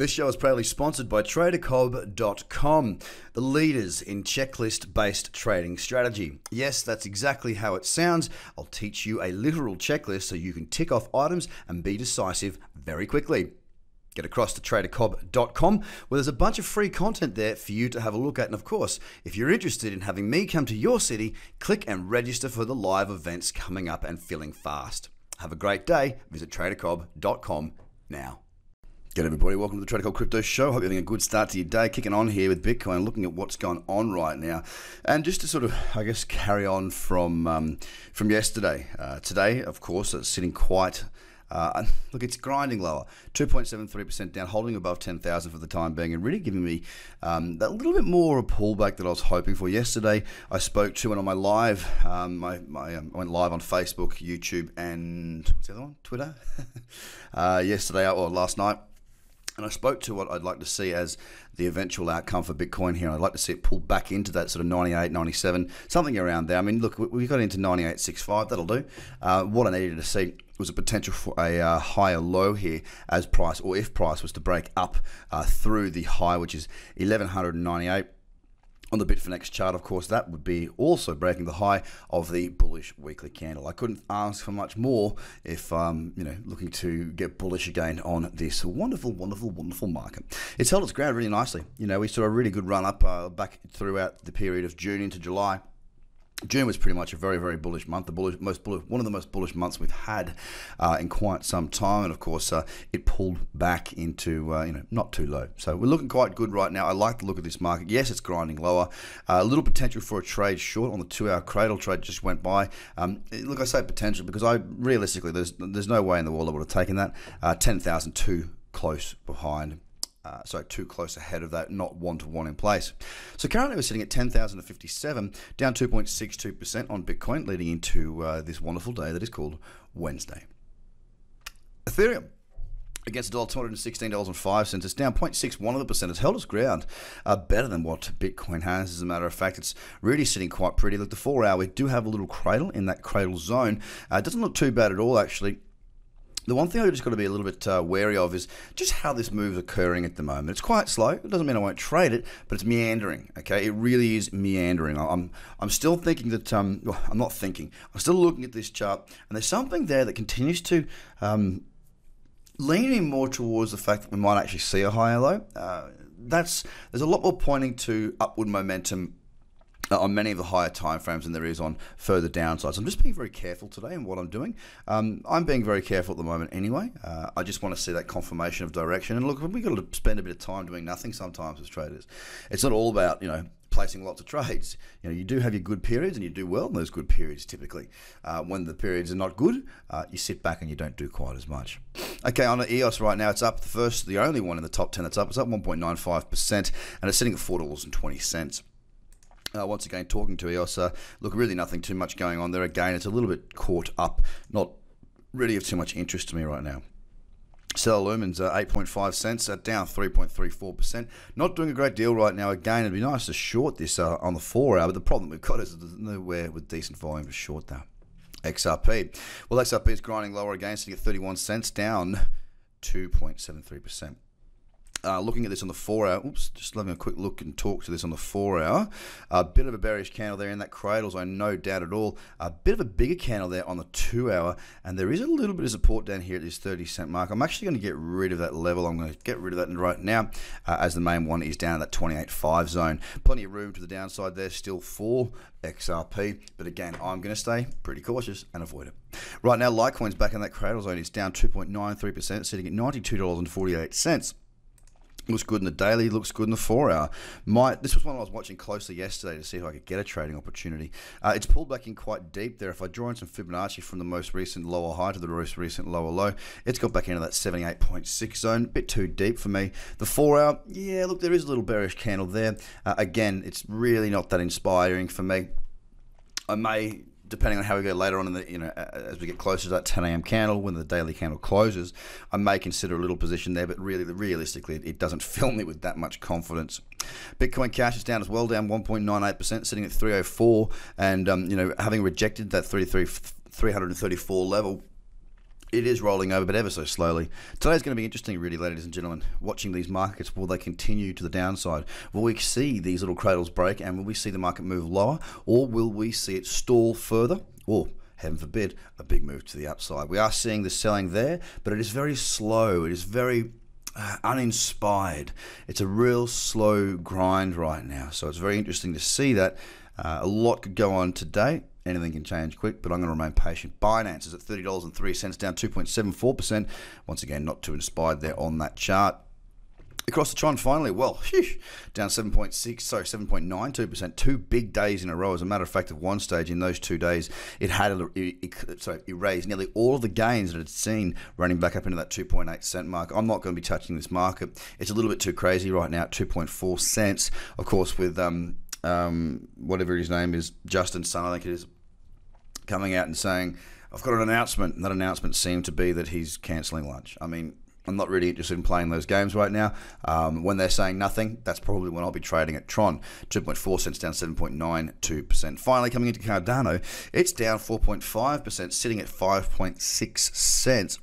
This show is proudly sponsored by TraderCobb.com, the leaders in checklist based trading strategy. Yes, that's exactly how it sounds. I'll teach you a literal checklist so you can tick off items and be decisive very quickly. Get across to tradercobb.com where there's a bunch of free content there for you to have a look at. And of course, if you're interested in having me come to your city, click and register for the live events coming up and filling fast. Have a great day. Visit tradercobb.com now. Good everybody, welcome to the Trader Cobb Crypto Show. Hope you're having a good start to your day. Kicking on here with Bitcoin, looking at what's going on right now, and just to sort of, I guess, carry on from um, from yesterday. Uh, today, of course, it's sitting quite. Uh, look, it's grinding lower, 2.73% down, holding above 10,000 for the time being, and really giving me um, that little bit more of a pullback that I was hoping for. Yesterday, I spoke to, and on my live, um, my, my um, I went live on Facebook, YouTube, and what's the other one? Twitter. uh, yesterday, or last night, and I spoke to what I'd like to see as the eventual outcome for Bitcoin here. I'd like to see it pull back into that sort of 98, 97, something around there. I mean, look, we got into 98.65, that'll do. Uh, what I needed to see was a potential for a uh, higher low here as price, or if price was to break up uh, through the high, which is 1198 on the Bitfinex chart, of course, that would be also breaking the high of the bullish weekly candle. I couldn't ask for much more if um, you know looking to get bullish again on this wonderful, wonderful, wonderful market. It's held its ground really nicely. You know, we saw a really good run up uh, back throughout the period of June into July. June was pretty much a very, very bullish month. The bullish, most bullish, one of the most bullish months we've had uh, in quite some time, and of course, uh, it pulled back into uh, you know not too low. So we're looking quite good right now. I like the look of this market. Yes, it's grinding lower. Uh, a little potential for a trade short on the two-hour cradle trade just went by. Um, look, I say potential because I realistically there's there's no way in the world I would have taken that. Uh, Ten thousand two close behind uh, so too close ahead of that, not one to one in place. So currently we're sitting at 10,057, down 2.62% on Bitcoin, leading into uh, this wonderful day that is called Wednesday. Ethereum against $216.05. It's down 0.61 of the percent. It's held its ground uh, better than what Bitcoin has. As a matter of fact, it's really sitting quite pretty. Look, the four hour, we do have a little cradle in that cradle zone. Uh, it doesn't look too bad at all, actually. The one thing I've just got to be a little bit uh, wary of is just how this move is occurring at the moment. It's quite slow. It doesn't mean I won't trade it, but it's meandering. Okay, it really is meandering. I'm I'm still thinking that um, well, I'm not thinking. I'm still looking at this chart, and there's something there that continues to um, leaning more towards the fact that we might actually see a higher low. Uh, that's there's a lot more pointing to upward momentum on many of the higher time frames than there is on further downsides. I'm just being very careful today in what I'm doing. Um, I'm being very careful at the moment anyway. Uh, I just want to see that confirmation of direction. And look, we've got to spend a bit of time doing nothing sometimes as traders. It's not all about, you know, placing lots of trades. You know, you do have your good periods and you do well in those good periods typically. Uh, when the periods are not good, uh, you sit back and you don't do quite as much. Okay, on EOS right now, it's up the first, the only one in the top 10 that's up. It's up 1.95% and it's sitting at $4.20. Uh, once again, talking to EOS, uh, look, really nothing too much going on there. Again, it's a little bit caught up, not really of too much interest to me right now. Stellar Lumens, uh, 8.5 cents, uh, down 3.34%. Not doing a great deal right now. Again, it'd be nice to short this uh, on the four hour, but the problem we've got is there's nowhere with decent volume to short that. XRP. Well, XRP is grinding lower again, sitting at 31 cents, down 2.73%. Uh, looking at this on the four hour, oops, just having a quick look and talk to this on the four hour. A bit of a bearish candle there in that cradle, so no doubt at all. A bit of a bigger candle there on the two hour, and there is a little bit of support down here at this 30 cent mark. I'm actually going to get rid of that level. I'm going to get rid of that right now, uh, as the main one is down at that 28.5 zone. Plenty of room to the downside there still for XRP, but again, I'm going to stay pretty cautious and avoid it. Right now, Litecoin's back in that cradle zone. It's down 2.93%, sitting at $92.48 looks good in the daily, looks good in the four hour. Might this was one I was watching closely yesterday to see if I could get a trading opportunity. Uh, it's pulled back in quite deep there. If I draw in some Fibonacci from the most recent lower high to the most recent lower low, it's got back into that 78.6 zone. A bit too deep for me. The four hour, yeah, look, there is a little bearish candle there. Uh, again, it's really not that inspiring for me. I may depending on how we go later on in the you know as we get closer to that 10 a.m. candle when the daily candle closes, I may consider a little position there, but really realistically, it doesn't fill me with that much confidence. Bitcoin Cash is down as well, down 1.98%, sitting at 304, and um, you know having rejected that 33 334 level It is rolling over, but ever so slowly. Today's going to be interesting, really, ladies and gentlemen. Watching these markets, will they continue to the downside? Will we see these little cradles break and will we see the market move lower? Or will we see it stall further? Or, heaven forbid, a big move to the upside? We are seeing the selling there, but it is very slow. It is very uh, uninspired. It's a real slow grind right now. So it's very interesting to see that. Uh, a lot could go on today. Anything can change quick, but I'm going to remain patient. Binance is at $30.03, down 2.74%. Once again, not too inspired there on that chart. Across the Tron, finally, well, whew, down 7.6, sorry, 7.92%. Two big days in a row. As a matter of fact, at one stage in those two days, it had it, it, sorry, erased nearly all of the gains that it had seen running back up into that 2.8 cent mark. I'm not going to be touching this market. It's a little bit too crazy right now at 2.4 cents. Of course, with um, um, whatever his name is, Justin Sun, I think it is, coming out and saying, I've got an announcement. And that announcement seemed to be that he's cancelling lunch. I mean, I'm not really interested in playing those games right now. Um, when they're saying nothing, that's probably when I'll be trading at Tron. 2.4 cents down 7.92%. Finally, coming into Cardano, it's down 4.5%, sitting at 5.6 cents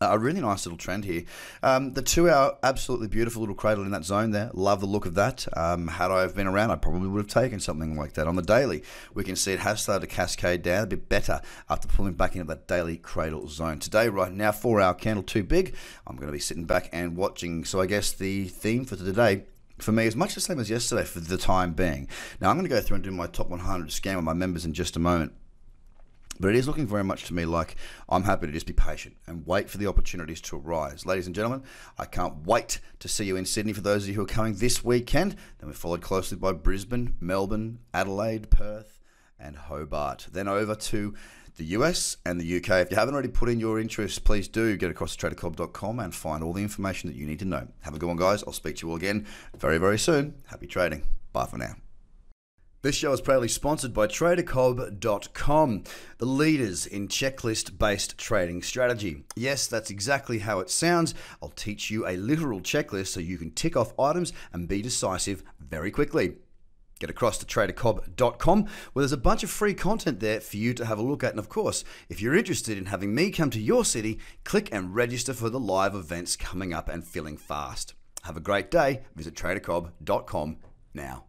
a really nice little trend here. Um, the two hour, absolutely beautiful little cradle in that zone there. Love the look of that. Um, had I have been around, I probably would have taken something like that. On the daily, we can see it has started to cascade down a bit better after pulling back into that daily cradle zone. Today, right now, four hour candle too big. I'm going to be sitting back and watching. So I guess the theme for today for me is much the same as yesterday for the time being. Now I'm going to go through and do my top 100 scan with my members in just a moment. But it is looking very much to me like I'm happy to just be patient and wait for the opportunities to arise. Ladies and gentlemen, I can't wait to see you in Sydney for those of you who are coming this weekend. Then we're followed closely by Brisbane, Melbourne, Adelaide, Perth, and Hobart. Then over to the US and the UK. If you haven't already put in your interest, please do get across to tradercobb.com and find all the information that you need to know. Have a good one, guys. I'll speak to you all again very, very soon. Happy trading. Bye for now. This show is proudly sponsored by TraderCobb.com, the leaders in checklist based trading strategy. Yes, that's exactly how it sounds. I'll teach you a literal checklist so you can tick off items and be decisive very quickly. Get across to tradercobb.com where there's a bunch of free content there for you to have a look at. And of course, if you're interested in having me come to your city, click and register for the live events coming up and filling fast. Have a great day. Visit tradercobb.com now.